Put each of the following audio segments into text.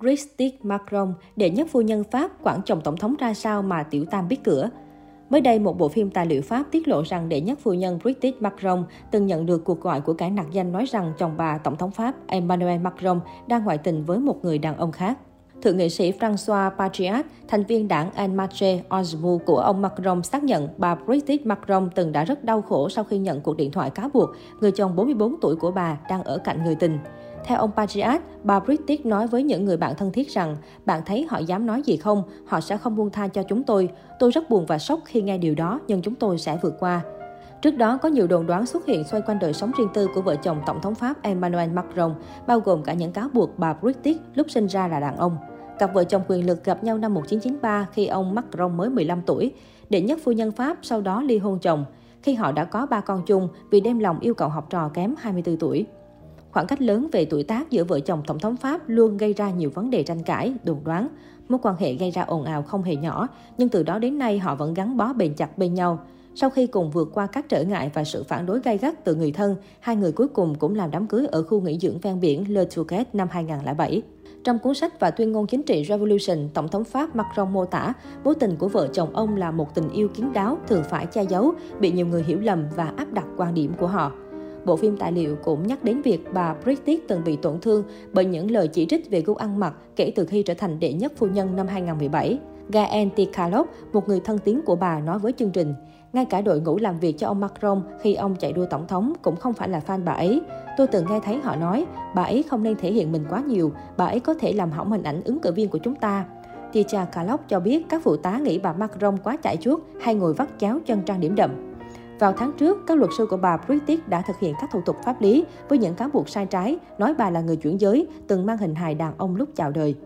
Christine Macron, đệ nhất phu nhân Pháp, quản chồng tổng thống ra sao mà tiểu tam biết cửa. Mới đây, một bộ phim tài liệu Pháp tiết lộ rằng đệ nhất phu nhân Brigitte Macron từng nhận được cuộc gọi của kẻ nạc danh nói rằng chồng bà, Tổng thống Pháp Emmanuel Macron, đang ngoại tình với một người đàn ông khác. Thượng nghị sĩ François Patriat, thành viên đảng En Marche Ensemble của ông Macron xác nhận bà Brigitte Macron từng đã rất đau khổ sau khi nhận cuộc điện thoại cáo buộc người chồng 44 tuổi của bà đang ở cạnh người tình. Theo ông Patriat, bà Brigitte nói với những người bạn thân thiết rằng, bạn thấy họ dám nói gì không, họ sẽ không buông tha cho chúng tôi. Tôi rất buồn và sốc khi nghe điều đó, nhưng chúng tôi sẽ vượt qua. Trước đó, có nhiều đồn đoán xuất hiện xoay quanh đời sống riêng tư của vợ chồng Tổng thống Pháp Emmanuel Macron, bao gồm cả những cáo buộc bà British lúc sinh ra là đàn ông. Cặp vợ chồng quyền lực gặp nhau năm 1993 khi ông Macron mới 15 tuổi. Đệ nhất phu nhân Pháp sau đó ly hôn chồng, khi họ đã có ba con chung vì đem lòng yêu cầu học trò kém 24 tuổi. Khoảng cách lớn về tuổi tác giữa vợ chồng Tổng thống Pháp luôn gây ra nhiều vấn đề tranh cãi, đồn đoán. Mối quan hệ gây ra ồn ào không hề nhỏ, nhưng từ đó đến nay họ vẫn gắn bó bền chặt bên nhau. Sau khi cùng vượt qua các trở ngại và sự phản đối gay gắt từ người thân, hai người cuối cùng cũng làm đám cưới ở khu nghỉ dưỡng ven biển Le Touquet năm 2007. Trong cuốn sách và tuyên ngôn chính trị Revolution, Tổng thống Pháp Macron mô tả mối tình của vợ chồng ông là một tình yêu kín đáo, thường phải che giấu, bị nhiều người hiểu lầm và áp đặt quan điểm của họ. Bộ phim tài liệu cũng nhắc đến việc bà Britney từng bị tổn thương bởi những lời chỉ trích về gu ăn mặc kể từ khi trở thành đệ nhất phu nhân năm 2017. Gaël Ticalot, một người thân tín của bà, nói với chương trình, ngay cả đội ngũ làm việc cho ông Macron khi ông chạy đua tổng thống cũng không phải là fan bà ấy. Tôi từng nghe thấy họ nói, bà ấy không nên thể hiện mình quá nhiều, bà ấy có thể làm hỏng hình ảnh ứng cử viên của chúng ta. Tia Kalok cho biết các phụ tá nghĩ bà Macron quá chạy chuốt hay ngồi vắt cháo chân trang điểm đậm. Vào tháng trước, các luật sư của bà British đã thực hiện các thủ tục pháp lý với những cáo buộc sai trái, nói bà là người chuyển giới, từng mang hình hài đàn ông lúc chào đời.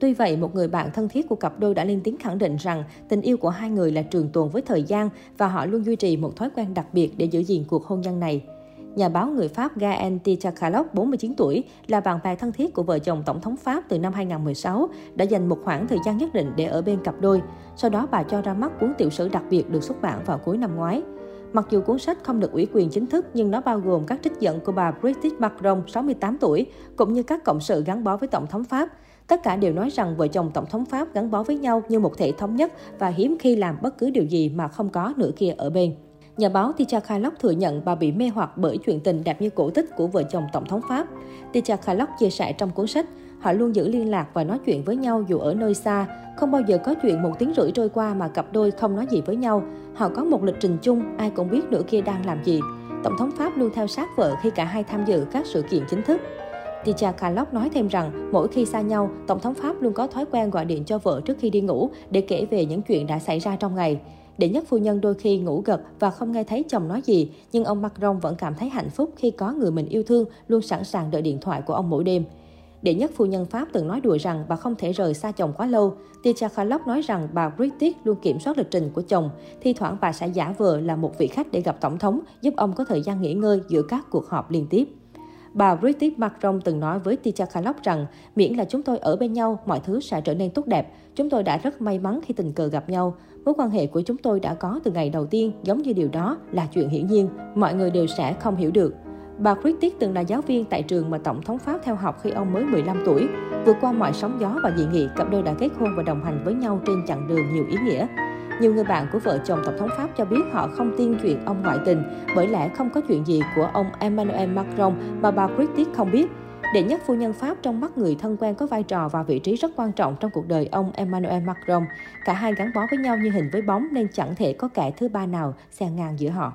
Tuy vậy, một người bạn thân thiết của cặp đôi đã lên tiếng khẳng định rằng tình yêu của hai người là trường tồn với thời gian và họ luôn duy trì một thói quen đặc biệt để giữ gìn cuộc hôn nhân này. Nhà báo người Pháp Gaël Tichakhalok, 49 tuổi, là bạn bè thân thiết của vợ chồng Tổng thống Pháp từ năm 2016, đã dành một khoảng thời gian nhất định để ở bên cặp đôi. Sau đó bà cho ra mắt cuốn tiểu sử đặc biệt được xuất bản vào cuối năm ngoái. Mặc dù cuốn sách không được ủy quyền chính thức nhưng nó bao gồm các trích dẫn của bà Brigitte Macron, 68 tuổi, cũng như các cộng sự gắn bó với Tổng thống Pháp. Tất cả đều nói rằng vợ chồng Tổng thống Pháp gắn bó với nhau như một thể thống nhất và hiếm khi làm bất cứ điều gì mà không có nửa kia ở bên. Nhà báo Ticha Khalok thừa nhận bà bị mê hoặc bởi chuyện tình đẹp như cổ tích của vợ chồng Tổng thống Pháp. Ticha Khalok chia sẻ trong cuốn sách, họ luôn giữ liên lạc và nói chuyện với nhau dù ở nơi xa. Không bao giờ có chuyện một tiếng rưỡi trôi qua mà cặp đôi không nói gì với nhau. Họ có một lịch trình chung, ai cũng biết nửa kia đang làm gì. Tổng thống Pháp luôn theo sát vợ khi cả hai tham dự các sự kiện chính thức. Ticha Kalok nói thêm rằng, mỗi khi xa nhau, Tổng thống Pháp luôn có thói quen gọi điện cho vợ trước khi đi ngủ để kể về những chuyện đã xảy ra trong ngày. Đệ nhất phu nhân đôi khi ngủ gật và không nghe thấy chồng nói gì, nhưng ông Macron vẫn cảm thấy hạnh phúc khi có người mình yêu thương luôn sẵn sàng đợi điện thoại của ông mỗi đêm. Đệ nhất phu nhân Pháp từng nói đùa rằng bà không thể rời xa chồng quá lâu. Tia Khalop nói rằng bà British luôn kiểm soát lịch trình của chồng. Thi thoảng bà sẽ giả vờ là một vị khách để gặp tổng thống, giúp ông có thời gian nghỉ ngơi giữa các cuộc họp liên tiếp. Bà British Macron từng nói với Ticha Khalok rằng miễn là chúng tôi ở bên nhau, mọi thứ sẽ trở nên tốt đẹp. Chúng tôi đã rất may mắn khi tình cờ gặp nhau. Mối quan hệ của chúng tôi đã có từ ngày đầu tiên, giống như điều đó là chuyện hiển nhiên. Mọi người đều sẽ không hiểu được. Bà Bridget từng là giáo viên tại trường mà Tổng thống Pháp theo học khi ông mới 15 tuổi. Vượt qua mọi sóng gió và dị nghị, cặp đôi đã kết hôn và đồng hành với nhau trên chặng đường nhiều ý nghĩa. Nhiều người bạn của vợ chồng Tổng thống Pháp cho biết họ không tin chuyện ông ngoại tình, bởi lẽ không có chuyện gì của ông Emmanuel Macron mà bà Christie không biết. Đệ nhất phu nhân Pháp trong mắt người thân quen có vai trò và vị trí rất quan trọng trong cuộc đời ông Emmanuel Macron. Cả hai gắn bó với nhau như hình với bóng nên chẳng thể có kẻ thứ ba nào xen ngang giữa họ.